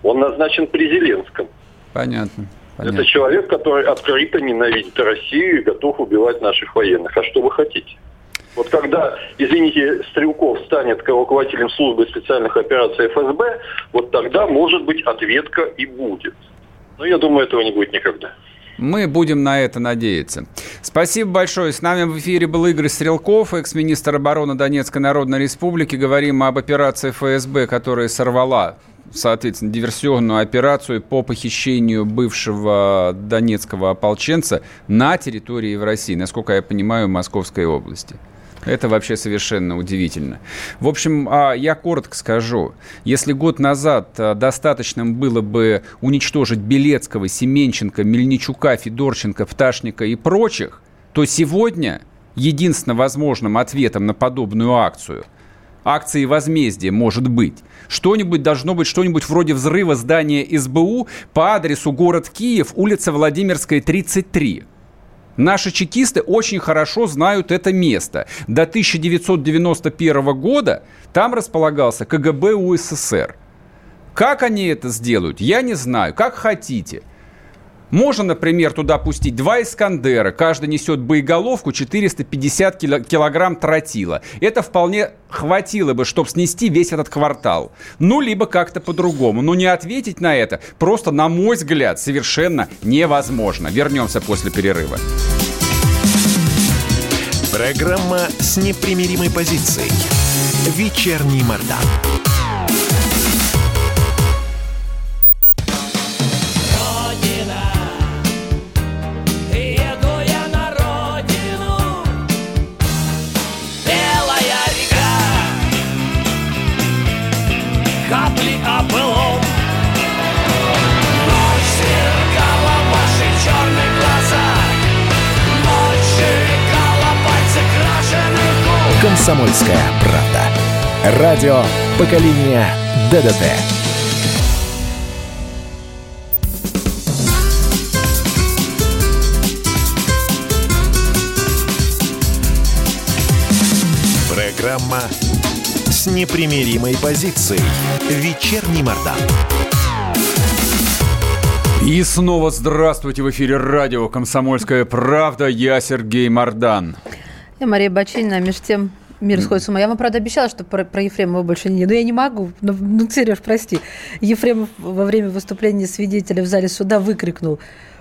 Speaker 5: Он назначен при Зеленском.
Speaker 1: Понятно.
Speaker 5: Понятно. Это человек, который открыто ненавидит Россию и готов убивать наших военных. А что вы хотите? Вот когда, извините, Стрелков станет руководителем службы специальных операций ФСБ, вот тогда, может быть, ответка и будет. Но я думаю, этого не будет никогда.
Speaker 1: Мы будем на это надеяться. Спасибо большое. С нами в эфире был Игорь Стрелков, экс-министр обороны Донецкой Народной Республики. Говорим об операции ФСБ, которая сорвала соответственно, диверсионную операцию по похищению бывшего донецкого ополченца на территории в России, насколько я понимаю, Московской области. Это вообще совершенно удивительно. В общем, а, я коротко скажу. Если год назад а, достаточным было бы уничтожить Белецкого, Семенченко, Мельничука, Федорченко, Пташника и прочих, то сегодня единственно возможным ответом на подобную акцию – акции возмездия, может быть. Что-нибудь должно быть, что-нибудь вроде взрыва здания СБУ по адресу город Киев, улица Владимирская, 33. Наши чекисты очень хорошо знают это место. До 1991 года там располагался КГБ УССР. Как они это сделают, я не знаю. Как хотите. Можно, например, туда пустить два «Искандера». Каждый несет боеголовку 450 килограмм тротила. Это вполне хватило бы, чтобы снести весь этот квартал. Ну, либо как-то по-другому. Но не ответить на это просто, на мой взгляд, совершенно невозможно. Вернемся после перерыва.
Speaker 4: Программа с непримиримой позицией. Вечерний Мордан. «Комсомольская правда». Радио поколения ДДТ». Программа с непримиримой позицией. Вечерний Мордан.
Speaker 1: И снова здравствуйте в эфире радио «Комсомольская правда». Я Сергей Мордан.
Speaker 2: Я Мария Бачинина, между тем Мир сходит с ума. Я вам, правда, обещала, что про, про Ефремова больше не... Но я не могу. Ну, ну, Сереж, прости. Ефремов во время выступления свидетеля в зале суда выкрикнул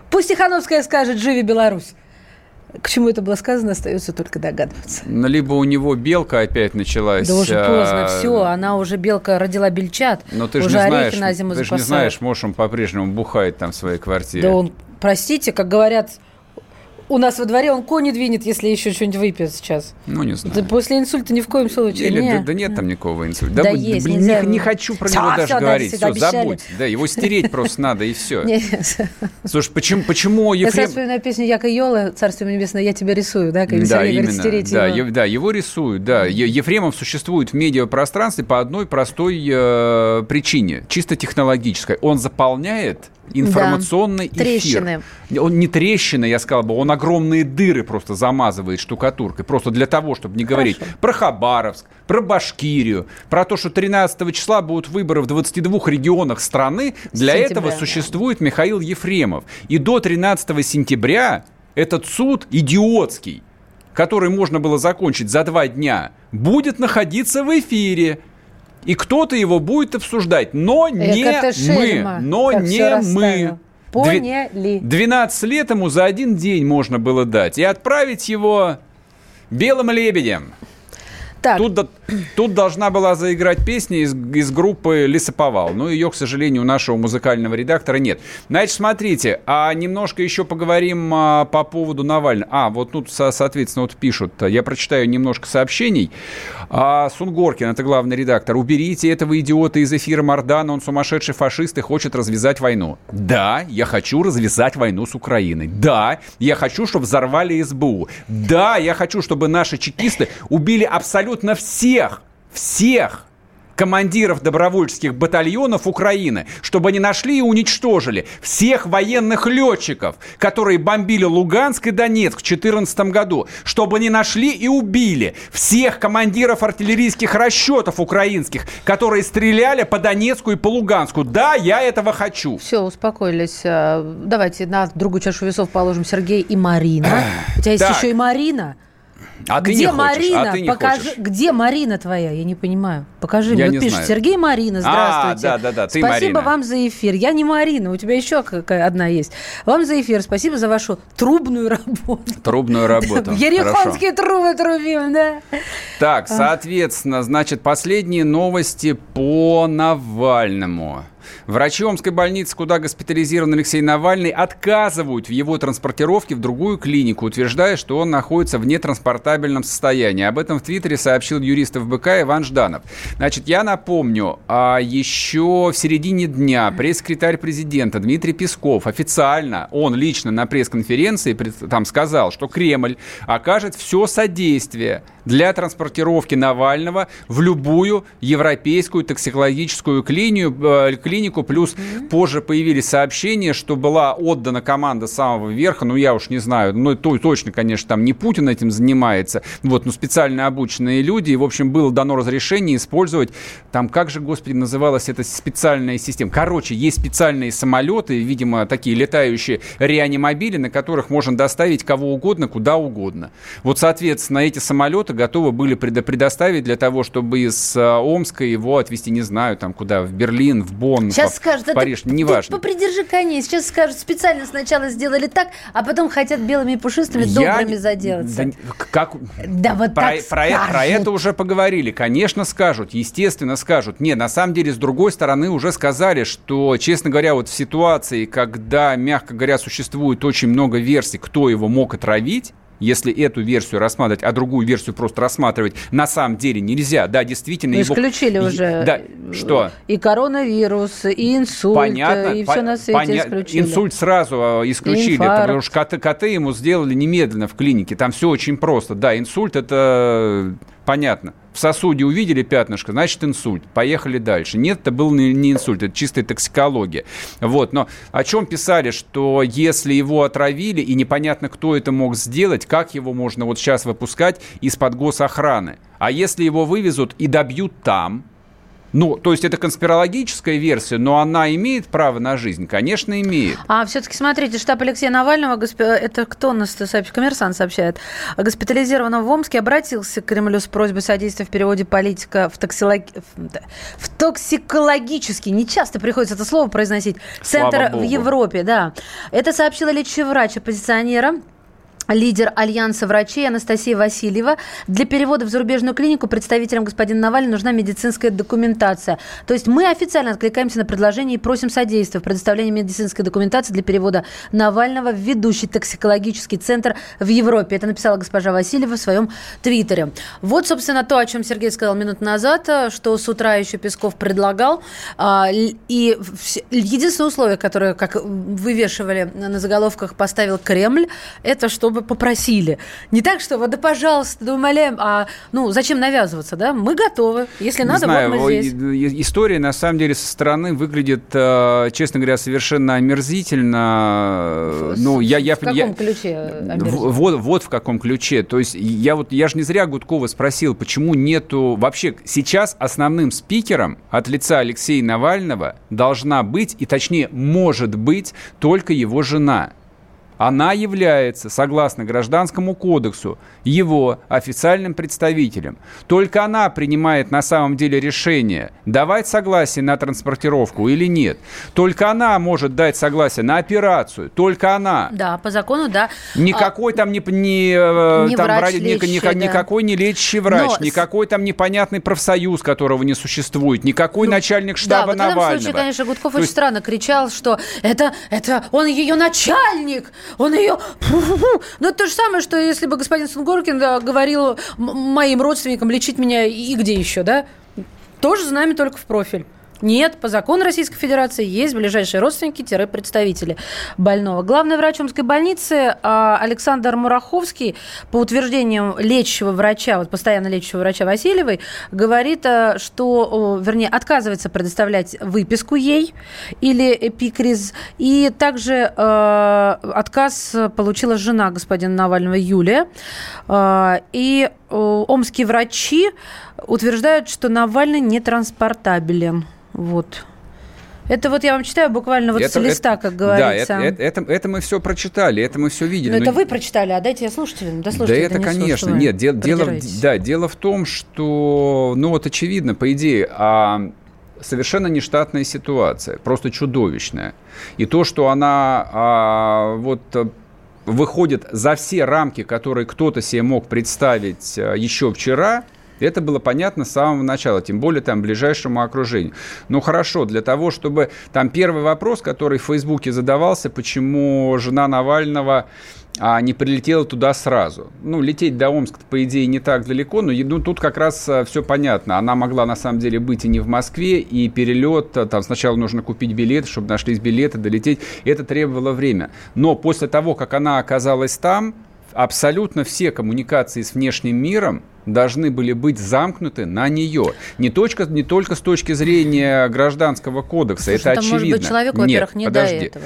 Speaker 2: «Пусть Тихановская скажет, живи Беларусь!» К чему это было сказано, остается только догадываться.
Speaker 1: Ну, либо у него белка опять началась.
Speaker 2: Да уже поздно, а... все, она уже белка родила бельчат.
Speaker 1: Но ты же не знаешь, на зиму ты же не знаешь, может, он по-прежнему бухает там в своей квартире.
Speaker 2: Да он, простите, как говорят у нас во дворе он кони двинет, если еще что-нибудь выпьет сейчас.
Speaker 1: Ну, не знаю.
Speaker 2: Да после инсульта ни в коем случае.
Speaker 1: Или, нет. Да, да нет там никакого инсульта. Да, да будь, есть, блин, не, не хочу про него даже все, говорить. Все, забудь. Да, его стереть просто надо, и все. Слушай, почему, почему
Speaker 2: Ефрем... Я вспоминаю песню Яка Йола, Царство небесное, я тебя рисую, да? Как
Speaker 1: да, именно. Да, его. да, его рисуют, да. Ефремов существует в медиапространстве по одной простой э, причине, чисто технологической. Он заполняет информационный да. эфир. Трещины. Он не трещины, я сказал бы, он огромные дыры просто замазывает штукатуркой. Просто для того, чтобы не говорить Хорошо. про Хабаровск, про Башкирию, про то, что 13 числа будут выборы в 22 регионах страны. Для Сентября, этого существует Михаил Ефремов. И до 13 сентября этот суд идиотский, который можно было закончить за два дня, будет находиться в эфире и кто-то его будет обсуждать, но не мы, но не мы.
Speaker 2: Поняли.
Speaker 1: 12 лет ему за один день можно было дать и отправить его белым лебедем. Так. Тут, тут должна была заиграть песня из, из группы «Лесоповал». Но ее, к сожалению, у нашего музыкального редактора нет. Значит, смотрите, а немножко еще поговорим а, по поводу Навального. А, вот тут, соответственно, вот пишут, я прочитаю немножко сообщений. А, Сунгоркин, это главный редактор. «Уберите этого идиота из эфира Мардана, он сумасшедший фашист и хочет развязать войну». Да, я хочу развязать войну с Украиной. Да, я хочу, чтобы взорвали СБУ. Да, я хочу, чтобы наши чекисты убили абсолютно абсолютно всех, всех, командиров добровольческих батальонов Украины, чтобы они нашли и уничтожили всех военных летчиков, которые бомбили Луганск и Донецк в 2014 году, чтобы они нашли и убили всех командиров артиллерийских расчетов украинских, которые стреляли по Донецку и по Луганску. Да, я этого хочу.
Speaker 2: Все, успокоились. А, давайте на другую чашу весов положим Сергей и Марина. У тебя есть так. еще и Марина. А где ты не Марина? Хочешь, а ты не Покажи, хочешь. где Марина твоя? Я не понимаю. Покажи я мне. Вот пишет Сергей Марина. Здравствуйте. А, да, да, да. Ты Спасибо Марина. вам за эфир. Я не Марина. У тебя еще какая одна есть. Вам за эфир. Спасибо за вашу трубную работу.
Speaker 1: Трубную работу.
Speaker 2: Ерехонские трубы трубим, да.
Speaker 1: Так, соответственно, значит, последние новости по Навальному. Врачи Омской больницы, куда госпитализирован Алексей Навальный, отказывают в его транспортировке в другую клинику, утверждая, что он находится в нетранспортабельном состоянии. Об этом в Твиттере сообщил юрист ФБК Иван Жданов. Значит, я напомню, а еще в середине дня пресс-секретарь президента Дмитрий Песков официально, он лично на пресс-конференции там сказал, что Кремль окажет все содействие для транспортировки Навального в любую европейскую токсикологическую клинию, э, клинику. Плюс mm-hmm. позже появились сообщения, что была отдана команда самого верха, ну я уж не знаю, ну то, точно, конечно, там не Путин этим занимается, вот, но специально обученные люди. И, в общем, было дано разрешение использовать, там, как же, господи, называлась эта специальная система. Короче, есть специальные самолеты, видимо, такие летающие реанимобили, на которых можно доставить кого угодно, куда угодно. Вот, соответственно, эти самолеты готовы были предоставить для того, чтобы из э, Омска его отвезти, не знаю, там куда, в Берлин, в Бонн, Сейчас в, скажут, в Париж, ты, неважно.
Speaker 2: Ты попридержи коней. Сейчас скажут, специально сначала сделали так, а потом хотят белыми и пушистыми Я... добрыми заделаться.
Speaker 1: Да, как... да вот про, так про, скажут. про это уже поговорили. Конечно, скажут, естественно, скажут. Не, на самом деле, с другой стороны, уже сказали, что, честно говоря, вот в ситуации, когда, мягко говоря, существует очень много версий, кто его мог отравить, если эту версию рассматривать, а другую версию просто рассматривать на самом деле нельзя. Да, действительно.
Speaker 2: Ну, его... исключили уже.
Speaker 1: Да, что?
Speaker 2: И коронавирус, и инсульт, Понятно, и все на свете поня... исключили.
Speaker 1: Инсульт сразу а, исключили, потому что коты, коты ему сделали немедленно в клинике. Там все очень просто. Да, инсульт это понятно. В сосуде увидели пятнышко, значит инсульт. Поехали дальше. Нет, это был не инсульт, это чистая токсикология. Вот, но о чем писали, что если его отравили и непонятно, кто это мог сделать, как его можно вот сейчас выпускать из-под госохраны? А если его вывезут и добьют там, ну, то есть это конспирологическая версия, но она имеет право на жизнь? Конечно, имеет.
Speaker 2: А все-таки смотрите, штаб Алексея Навального, госп... это кто нас сообщает? Коммерсант сообщает. Госпитализированного в Омске обратился к Кремлю с просьбой содействия в переводе политика в, токсилог... в токсикологический, не часто приходится это слово произносить, центр в Европе, да. Это сообщила лечащий врач оппозиционера лидер Альянса врачей Анастасия Васильева. Для перевода в зарубежную клинику представителям господина Навального нужна медицинская документация. То есть мы официально откликаемся на предложение и просим содействия в предоставлении медицинской документации для перевода Навального в ведущий токсикологический центр в Европе. Это написала госпожа Васильева в своем твиттере. Вот, собственно, то, о чем Сергей сказал минут назад, что с утра еще Песков предлагал. А, и единственное условие, которое, как вывешивали на заголовках, поставил Кремль, это чтобы бы попросили. Не так, что вот да, пожалуйста, да умоляем, а ну зачем навязываться, да? Мы готовы. Если надо, знаю, вот мы здесь.
Speaker 1: История на самом деле со стороны выглядит, э, честно говоря, совершенно омерзительно. Ну, я, я,
Speaker 2: в каком я, ключе?
Speaker 1: Вот, вот в каком ключе. То есть я вот я же не зря Гудкова спросил, почему нету вообще сейчас основным спикером от лица Алексея Навального должна быть и точнее может быть только его жена она является, согласно Гражданскому кодексу, его официальным представителем. Только она принимает на самом деле решение, давать согласие на транспортировку или нет. Только она может дать согласие на операцию. Только она.
Speaker 2: Да, по закону, да.
Speaker 1: Никакой там не, не, э, не там, врач лечащий, ни, да. никакой не лечащий врач, Но... никакой там непонятный профсоюз, которого не существует, никакой ну, начальник штаба да, вот Навального. в этом
Speaker 2: случае, конечно, Гудков То очень странно кричал, что это, это он ее начальник, он ее... Ну, это то же самое, что если бы господин Сунгоркин да, говорил моим родственникам лечить меня и где еще, да? Тоже знамя только в профиль. Нет, по закону Российской Федерации есть ближайшие родственники-представители больного. Главный врач Омской больницы а, Александр Мураховский, по утверждениям лечащего врача, вот постоянно лечащего врача Васильевой, говорит, а, что, вернее, отказывается предоставлять выписку ей или эпикриз. И также э, отказ получила жена господина Навального Юлия. Э, и омские врачи утверждают, что Навальный нетранспортабелен. Вот. Это вот я вам читаю буквально вот это, с листа, это, как говорится.
Speaker 1: Да, это, это, это мы все прочитали, это мы все видели.
Speaker 2: Но, но это вы прочитали, а дайте я слушателям,
Speaker 1: да Да это, конечно, нет, дело, дело, да, дело в том, что, ну вот очевидно, по идее, а совершенно нештатная ситуация, просто чудовищная. И то, что она а, вот выходит за все рамки, которые кто-то себе мог представить а, еще вчера – это было понятно с самого начала, тем более там ближайшему окружению. Ну хорошо, для того, чтобы там первый вопрос, который в Фейсбуке задавался, почему жена Навального а не прилетела туда сразу. Ну, лететь до Омска, по идее, не так далеко, но ну, тут как раз а, все понятно. Она могла, на самом деле, быть и не в Москве, и перелет, а, там сначала нужно купить билет, чтобы нашлись билеты, долететь. Это требовало время. Но после того, как она оказалась там, абсолютно все коммуникации с внешним миром должны были быть замкнуты на нее. Не, точка, не только с точки зрения гражданского кодекса, Слушай, это очевидно. Может быть,
Speaker 2: человеку, во-первых, не подожди. до этого.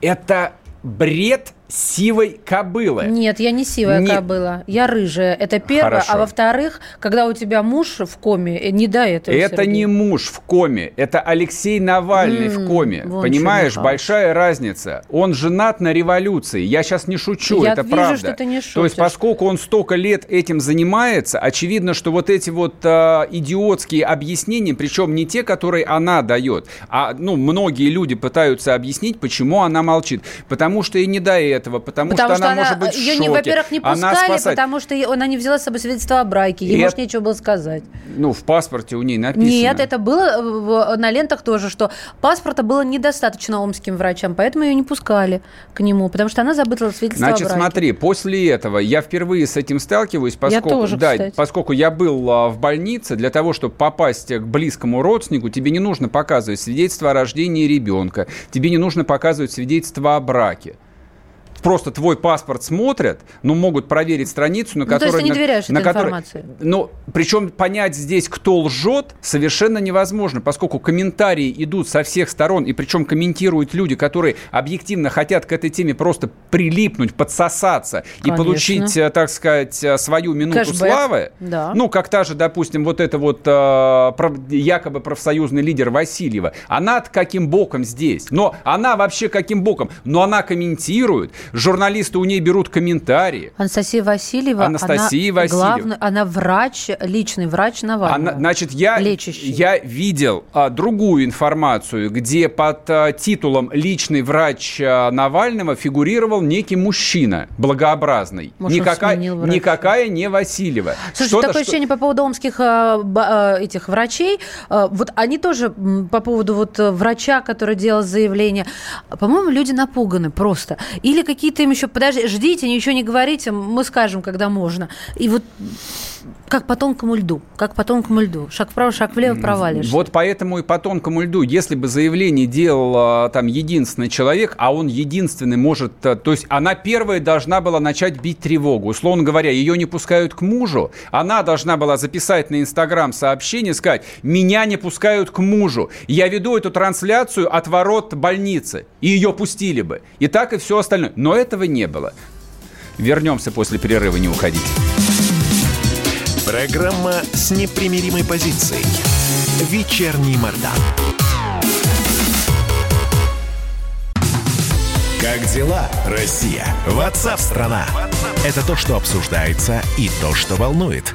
Speaker 1: Это бред сивой кобылы.
Speaker 2: Нет, я не сивая не... кобыла. Я рыжая. Это первое. А Хорошо. А во-вторых, когда у тебя муж в коме, э, не до этого.
Speaker 1: Это Сергей. не муж в коме. Это Алексей Навальный м-м, в коме. Понимаешь, большая разница. Он женат на революции. Я сейчас не шучу,
Speaker 2: я
Speaker 1: это
Speaker 2: вижу,
Speaker 1: правда.
Speaker 2: Что ты не шутишь.
Speaker 1: То есть, поскольку он столько лет этим занимается, очевидно, что вот эти вот э, идиотские объяснения, причем не те, которые она дает, а ну многие люди пытаются объяснить, почему она молчит, потому что и не до этого этого, потому, потому что, что она, может быть ее, в шоке.
Speaker 2: во-первых, не пускали, спасает... потому что она не взяла с собой свидетельство о браке. Ей, может, нечего было сказать.
Speaker 1: Ну, в паспорте у ней написано.
Speaker 2: Нет, это было на лентах тоже, что паспорта было недостаточно омским врачам, поэтому ее не пускали к нему, потому что она забыла свидетельство
Speaker 1: Значит,
Speaker 2: о браке.
Speaker 1: смотри, после этого я впервые с этим сталкиваюсь, поскольку, я тоже, да, кстати. поскольку я был а, в больнице, для того, чтобы попасть к близкому родственнику, тебе не нужно показывать свидетельство о рождении ребенка, тебе не нужно показывать свидетельство о браке просто твой паспорт смотрят, но могут проверить страницу, на
Speaker 2: ну,
Speaker 1: которой...
Speaker 2: То есть ты не доверяешь
Speaker 1: на,
Speaker 2: этой
Speaker 1: которой,
Speaker 2: информации?
Speaker 1: Ну, причем понять здесь, кто лжет, совершенно невозможно, поскольку комментарии идут со всех сторон, и причем комментируют люди, которые объективно хотят к этой теме просто прилипнуть, подсосаться Конечно. и получить, э, так сказать, э, свою минуту Кэшбэк. славы. Да. Ну, как та же, допустим, вот эта вот э, якобы профсоюзный лидер Васильева. она каким боком здесь? Но она вообще каким боком? Но она комментирует, журналисты у ней берут комментарии.
Speaker 2: Анастасия Васильева.
Speaker 1: Анастасия
Speaker 2: она
Speaker 1: Васильева.
Speaker 2: Главный, она врач, личный врач Навального.
Speaker 1: Она, значит, я,
Speaker 2: лечащий.
Speaker 1: я видел а, другую информацию, где под а, титулом «личный врач а, Навального» фигурировал некий мужчина благообразный.
Speaker 2: Может,
Speaker 1: никакая, никакая не Васильева.
Speaker 2: Слушай, Что-то, такое что... ощущение по поводу омских а, а, этих врачей. А, вот они тоже по поводу вот врача, который делал заявление. По-моему, люди напуганы просто. Или какие какие-то им еще, подожди, ждите, ничего не говорите, мы скажем, когда можно. И вот как по тонкому льду, как по тонкому льду. Шаг вправо, шаг влево провалишь.
Speaker 1: Вот поэтому и по тонкому льду, если бы заявление делал а, там единственный человек, а он единственный может, а, то есть она первая должна была начать бить тревогу. Условно говоря, ее не пускают к мужу, она должна была записать на Инстаграм сообщение, сказать, меня не пускают к мужу. Я веду эту трансляцию от ворот больницы, и ее пустили бы. И так и все остальное. Но этого не было. Вернемся после перерыва, не уходите.
Speaker 4: Программа с непримиримой позицией. Вечерний Мордан. Как дела, Россия? Ватсап-страна! Это то, что обсуждается и то, что волнует.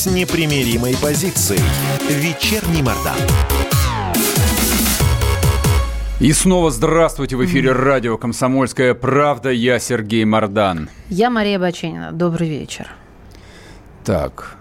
Speaker 4: с непримиримой позицией. Вечерний Мордан.
Speaker 1: И снова здравствуйте в эфире радио «Комсомольская правда». Я Сергей Мордан.
Speaker 2: Я Мария Баченина. Добрый вечер.
Speaker 1: Так,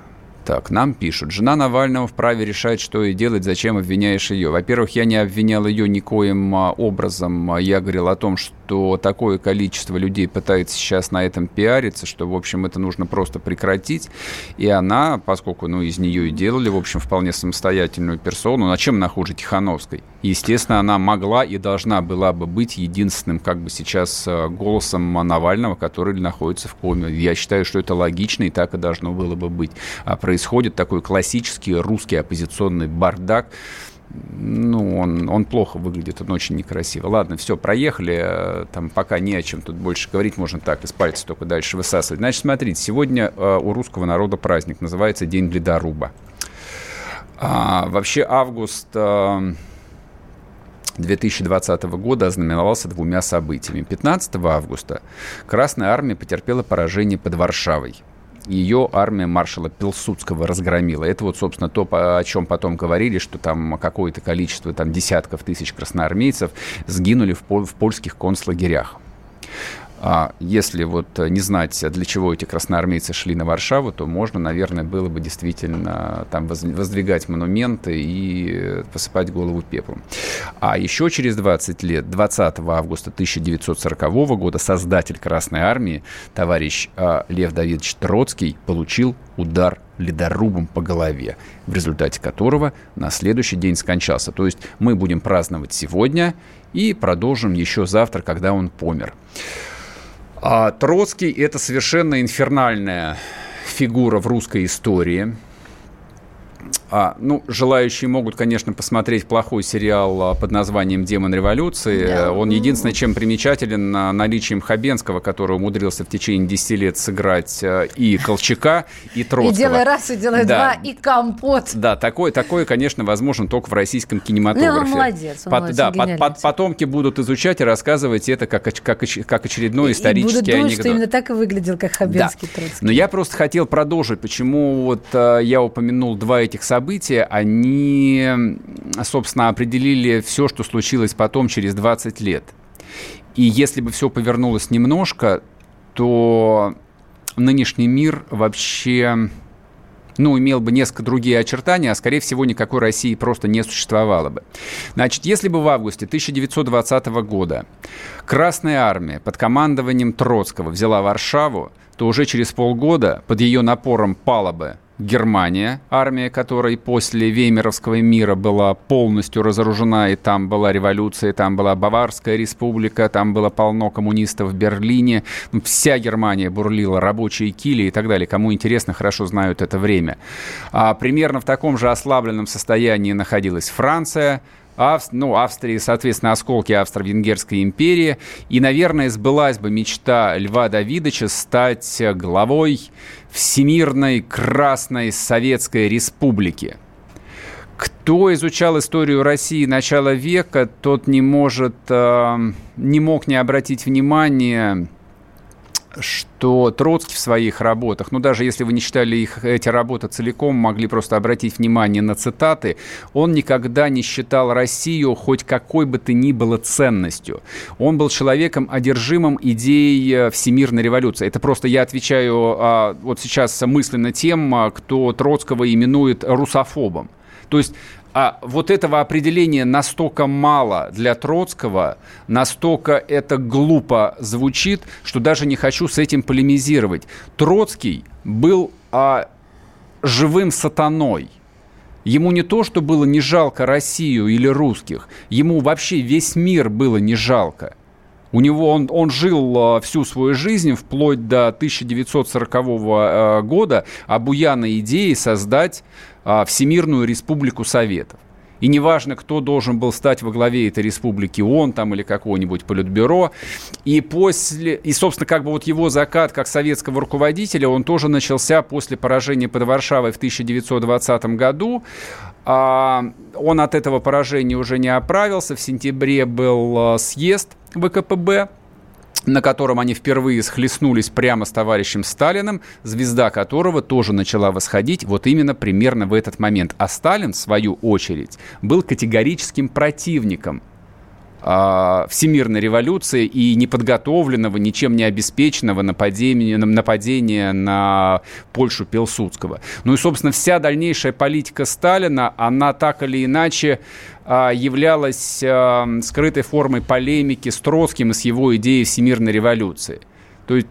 Speaker 1: так, нам пишут. Жена Навального вправе решать, что и делать, зачем обвиняешь ее. Во-первых, я не обвинял ее никоим а, образом. Я говорил о том, что такое количество людей пытается сейчас на этом пиариться, что, в общем, это нужно просто прекратить. И она, поскольку, ну, из нее и делали, в общем, вполне самостоятельную персону, на чем она хуже Тихановской? Естественно, она могла и должна была бы быть единственным, как бы сейчас, а, голосом Навального, который находится в коме. Я считаю, что это логично, и так и должно было бы быть. А происходит такой классический русский оппозиционный бардак. Ну, он, он плохо выглядит, он очень некрасиво. Ладно, все, проехали. Там пока не о чем тут больше говорить, можно так, из пальца только дальше высасывать. Значит, смотрите, сегодня э, у русского народа праздник, называется День ледоруба. А, вообще август... Э, 2020 года ознаменовался двумя событиями. 15 августа Красная Армия потерпела поражение под Варшавой ее армия маршала Пилсудского разгромила. Это вот, собственно, то, о чем потом говорили, что там какое-то количество, там десятков тысяч красноармейцев сгинули в, пол, в польских концлагерях. А если вот не знать, для чего эти красноармейцы шли на Варшаву, то можно, наверное, было бы действительно там воздвигать монументы и посыпать голову пеплом. А еще через 20 лет, 20 августа 1940 года, создатель Красной Армии, товарищ Лев Давидович Троцкий, получил удар ледорубом по голове, в результате которого на следующий день скончался. То есть мы будем праздновать сегодня и продолжим еще завтра, когда он помер. А Троцкий – это совершенно инфернальная фигура в русской истории – а, ну, желающие могут, конечно, посмотреть плохой сериал а, под названием «Демон революции». Да. Он единственное, чем примечателен наличием Хабенского, который умудрился в течение 10 лет сыграть а, и Колчака, и Троцкого.
Speaker 2: И делай раз, и делай да. два, и компот.
Speaker 1: Да, такое, такое, конечно, возможно только в российском кинематографе. Ну,
Speaker 2: он молодец, он
Speaker 1: Под,
Speaker 2: молодец,
Speaker 1: Да, под, под, потомки будут изучать и рассказывать это как, как, как очередной исторический и будут думать,
Speaker 2: анекдот. что именно так и выглядел, как Хабенский да. Троцкий.
Speaker 1: Но я просто хотел продолжить, почему вот я упомянул два этих события, они, собственно, определили все, что случилось потом через 20 лет. И если бы все повернулось немножко, то нынешний мир вообще ну, имел бы несколько другие очертания, а, скорее всего, никакой России просто не существовало бы. Значит, если бы в августе 1920 года Красная Армия под командованием Троцкого взяла Варшаву, то уже через полгода под ее напором пала бы Германия, армия которой после Веймеровского мира была полностью разоружена, и там была революция, там была Баварская республика, там было полно коммунистов в Берлине. Ну, вся Германия бурлила, рабочие кили и так далее. Кому интересно, хорошо знают это время. А примерно в таком же ослабленном состоянии находилась Франция, Авст... ну, Австрии, соответственно, осколки Австро-Венгерской империи. И, наверное, сбылась бы мечта Льва Давидовича стать главой Всемирной Красной Советской Республики. Кто изучал историю России начала века, тот не может, э, не мог не обратить внимания что Троцкий в своих работах, ну даже если вы не читали их, эти работы целиком, могли просто обратить внимание на цитаты, он никогда не считал Россию хоть какой бы то ни было ценностью. Он был человеком, одержимым идеей э, всемирной революции. Это просто я отвечаю а, вот сейчас мысленно тем, а, кто Троцкого именует русофобом. То есть а вот этого определения настолько мало для Троцкого, настолько это глупо звучит, что даже не хочу с этим полемизировать. Троцкий был а, живым сатаной. Ему не то, что было не жалко Россию или русских, ему вообще весь мир было не жалко. У него он, он жил а, всю свою жизнь, вплоть до 1940 а, года, обуянной идеей создать а, Всемирную Республику Советов. И неважно, кто должен был стать во главе этой республики, он там или какое-нибудь политбюро. И после, и, собственно, как бы вот его закат как советского руководителя, он тоже начался после поражения под Варшавой в 1920 году. А, он от этого поражения уже не оправился. В сентябре был а, съезд ВКПБ на котором они впервые схлестнулись прямо с товарищем Сталиным, звезда которого тоже начала восходить вот именно примерно в этот момент. А Сталин, в свою очередь, был категорическим противником всемирной революции и неподготовленного, ничем не обеспеченного нападения, нападения на Польшу Пилсудского. Ну и, собственно, вся дальнейшая политика Сталина, она так или иначе а, являлась а, скрытой формой полемики с Троцким и с его идеей всемирной революции. То есть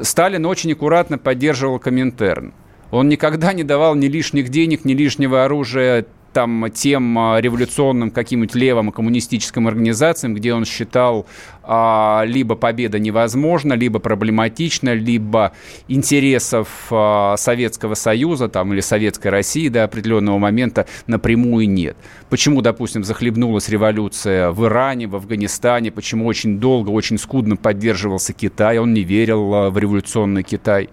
Speaker 1: Сталин очень аккуратно поддерживал Коминтерн. Он никогда не давал ни лишних денег, ни лишнего оружия там тем а, революционным каким-нибудь левым коммунистическим организациям, где он считал а, либо победа невозможна, либо проблематична, либо интересов а, Советского Союза там, или Советской России до определенного момента напрямую нет. Почему, допустим, захлебнулась революция в Иране, в Афганистане, почему очень долго, очень скудно поддерживался Китай, он не верил а, в революционный Китай.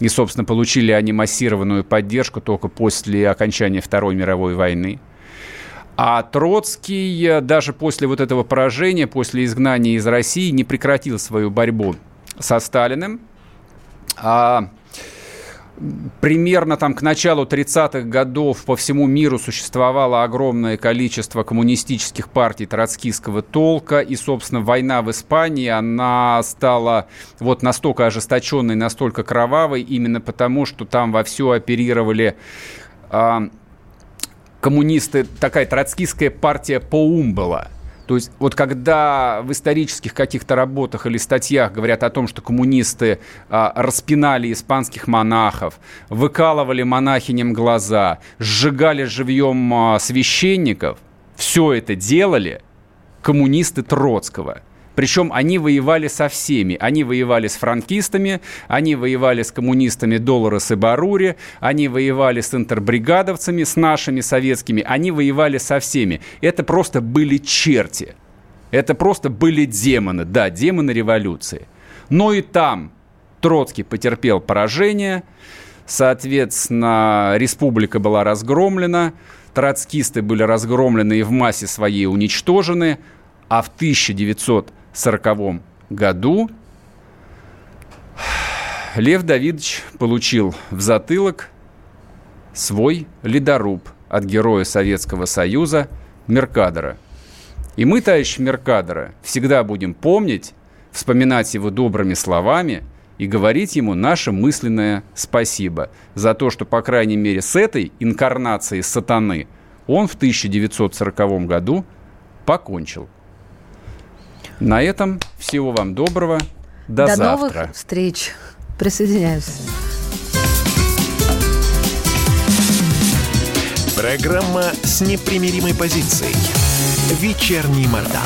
Speaker 1: И, собственно, получили они массированную поддержку только после окончания Второй мировой войны. А Троцкий э, даже после вот этого поражения, после изгнания из России, не прекратил свою борьбу со Сталиным. А примерно там к началу 30-х годов по всему миру существовало огромное количество коммунистических партий троцкистского толка, и, собственно, война в Испании, она стала вот настолько ожесточенной, настолько кровавой, именно потому, что там вовсю оперировали э, коммунисты, такая троцкистская партия по ум была – то есть вот когда в исторических каких-то работах или статьях говорят о том, что коммунисты а, распинали испанских монахов, выкалывали монахиням глаза, сжигали живьем а, священников, все это делали коммунисты Троцкого – причем они воевали со всеми. Они воевали с франкистами, они воевали с коммунистами Долорес и Барури, они воевали с интербригадовцами, с нашими советскими, они воевали со всеми. Это просто были черти. Это просто были демоны, да, демоны революции. Но и там Троцкий потерпел поражение, соответственно, республика была разгромлена, троцкисты были разгромлены и в массе своей уничтожены, а в 1900 1940 году Лев Давидович получил в затылок свой ледоруб от героя Советского Союза Меркадора. И мы, товарищ Меркадора, всегда будем помнить, вспоминать его добрыми словами и говорить ему наше мысленное спасибо за то, что, по крайней мере, с этой инкарнацией сатаны он в 1940 году покончил. На этом всего вам доброго. До, До завтра.
Speaker 2: новых встреч. Присоединяюсь.
Speaker 4: Программа с непримиримой позицией. Вечерний Мордан.